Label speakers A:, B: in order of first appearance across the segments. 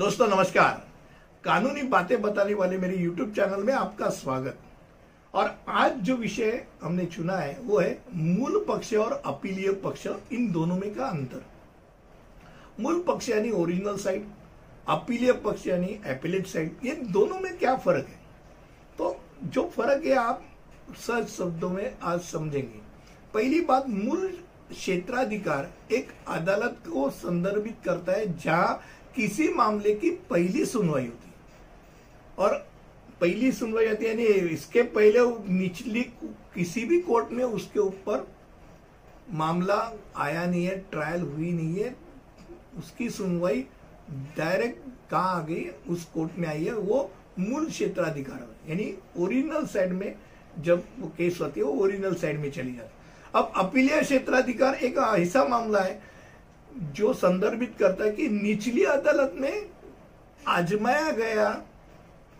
A: दोस्तों, नमस्कार। कानूनी बातें बताने वाले मेरे YouTube चैनल में आपका स्वागत। और आज जो विषय हमने चुना है, वो है मूल पक्ष और अपीलीय पक्ष, इन दोनों में का अंतर। मूल पक्ष यानी ओरिजिनल साइड अपीलीय पक्ष यानी एपिलेट साइड ये दोनों में क्या फ़र्क है? तो जो फ़र्क है, आप सहज शब्दों में आज समझेंगे। पहली बात, मूल क्षेत्राधिकार एक अदालत को संदर्भित करता है, जहाँ किसी मामले की पहली सुनवाई होती। और पहली सुनवाई होती यानी इसके पहले निचली किसी भी कोर्ट में उसके ऊपर मामला आया नहीं है, ट्रायल हुई नहीं है, उसकी सुनवाई डायरेक्ट कहा आ गई, उस कोर्ट में आई है, वो मूल क्षेत्राधिकार यानी ओरिजिनल साइड में जब केस होती है, वो ओरिजिनल साइड में चली जाती है। अब अपीलीय क्षेत्राधिकार एक ऐसा मामला है जो संदर्भित करता है कि निचली अदालत में आजमाया गया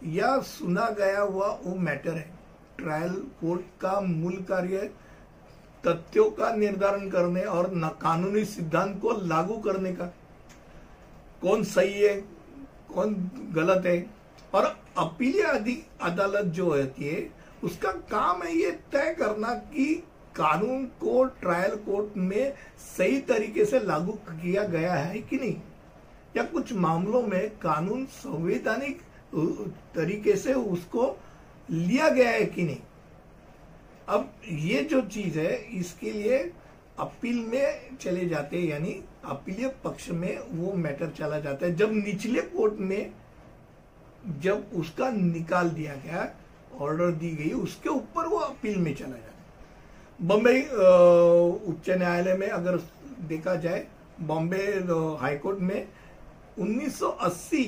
A: या सुना गया हुआ वो मैटर है। ट्रायल कोर्ट का मूल कार्य तथ्यों का निर्धारण करने और कानूनी सिद्धांत को लागू करने का। कौन सही है, कौन गलत है? और अपीलीय अदालत जो होती है, उसका काम है ये तय करना कि कानून को ट्रायल कोर्ट में सही तरीके से लागू किया गया है कि नहीं? या कुछ मामलों में कानून संवैधानिक तरीके से उसको लिया गया है कि नहीं? अब ये जो चीज़ है, इसके लिए अपील में चले जाते हैं, यानी अपीलीय पक्ष में वो मैटर चला जाता है। जब निचले कोर्ट में जब उसका निकाल दिया गया ऑर्डर दी गई, उसके ऊपर वो अपील में चला जाता है। बम्बई उच्च न्यायालय में अगर देखा जाए, बॉम्बे हाईकोर्ट में 1980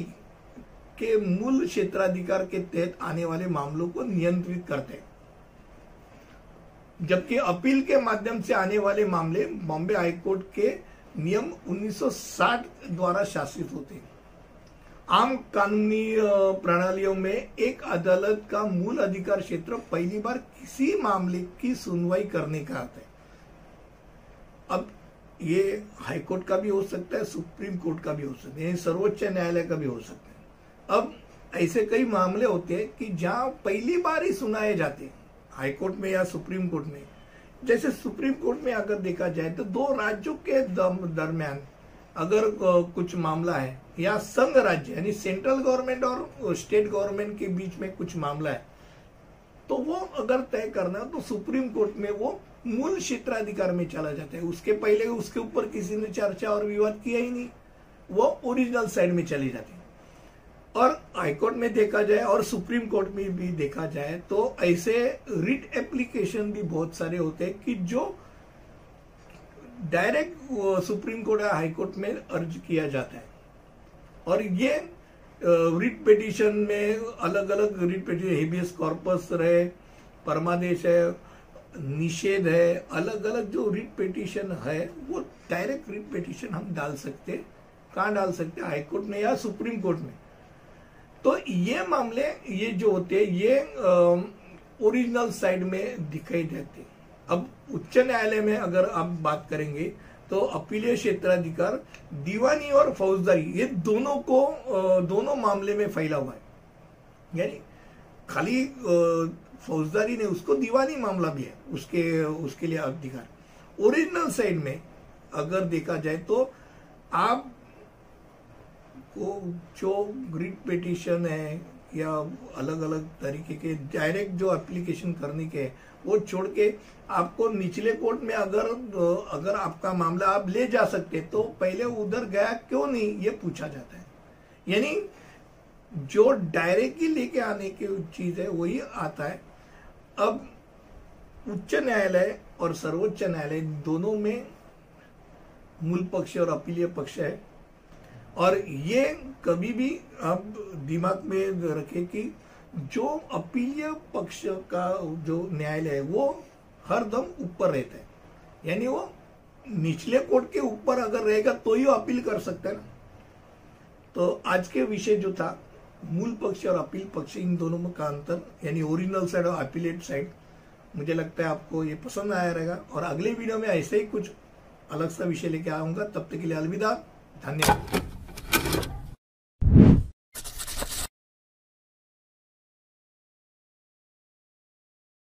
A: के मूल क्षेत्राधिकार के तहत आने वाले मामलों को नियंत्रित करते हैं। जबकि अपील के माध्यम से आने वाले मामले बॉम्बे हाईकोर्ट के नियम 1960 द्वारा शासित होते हैं। आम कानूनी प्रणालियों में एक अदालत का मूल अधिकार क्षेत्र पहली बार किसी मामले की सुनवाई करने का आता है। अब ये हाईकोर्ट का भी हो सकता है, सुप्रीम कोर्ट का भी हो सकता है सर्वोच्च न्यायालय का भी हो सकता है। अब ऐसे कई मामले होते हैं कि जहाँ पहली बार ही सुनाए जाते हैं, हाईकोर्ट में या सुप्रीम कोर्ट में। जैसे सुप्रीम कोर्ट में अगर देखा जाए तो दो राज्यों के दरमियान अगर कुछ मामला है, या संघ राज्य, यानी सेंट्रल गवर्नमेंट और स्टेट गवर्नमेंट के बीच में कुछ मामला है तो वो अगर तय करना तो सुप्रीम कोर्ट में वो मूल क्षेत्राधिकार में चला जाता है। उसके पहले उसके ऊपर किसी ने चर्चा और विवाद किया ही नहीं, वो ओरिजिनल साइड में चली जाती है। और हाईकोर्ट में देखा जाए और सुप्रीम कोर्ट में भी देखा जाए तो ऐसे रिट एप्लीकेशन भी बहुत सारे होते हैं कि जो डायरेक्ट सुप्रीम कोर्ट या हाई कोर्ट में अर्ज़ किया जाता है। और ये रिट पिटिशन में अलग अलग रिट पिटिशन हेबियस कॉर्पस रहे, परमादेश है, निषेध है अलग अलग जो रिट पिटिशन है, वो डायरेक्ट रिट पिटिशन हम डाल सकते कहाँ डाल सकते हाई कोर्ट में या सुप्रीम कोर्ट में? तो ये मामले, ये जो होते हैं, ये ओरिजिनल साइड में दिखाई देते अब उच्च न्यायालय में अगर आप बात करेंगे तो अपीलीय क्षेत्राधिकार, दीवानी और फौजदारी, ये दोनों को दोनों मामले में फैला हुआ है। यानी खाली फौजदारी ने उसको दीवानी मामला भी है, उसके उसके लिए अधिकार। ओरिजिनल साइड में अगर देखा जाए तो आप को जो ग्रिड पिटिशन है या अलग अलग तरीके के, डायरेक्ट जो एप्लीकेशन करने के वो छोड़ के आपको निचले कोर्ट में अगर अगर आपका मामला आप ले जा सकते तो पहले उधर गया क्यों नहीं, ये पूछा जाता है। यानी जो डायरेक्टली लेके आने की चीज़ है, वही आता है। अब उच्च न्यायालय और सर्वोच्च न्यायालय दोनों में मूल पक्ष और अपीलीय पक्ष है। और ये कभी भी आप दिमाग में रखें कि जो अपीलीय पक्ष का जो न्यायालय है, वो हर दम ऊपर रहता है। यानी वो निचले कोर्ट के ऊपर अगर रहेगा तो ही अपील कर सकता है तो आज के विषय जो था, मूल पक्ष और अपील पक्ष, इन दोनों में का अंतर, यानी ओरिजिनल साइड और अपीलेट साइड, मुझे लगता है आपको ये पसंद आया रहेगा। और अगले वीडियो में ऐसे ही कुछ अलग सा विषय लेके आऊँगा। तब तक के लिए अलविदा। धन्यवाद।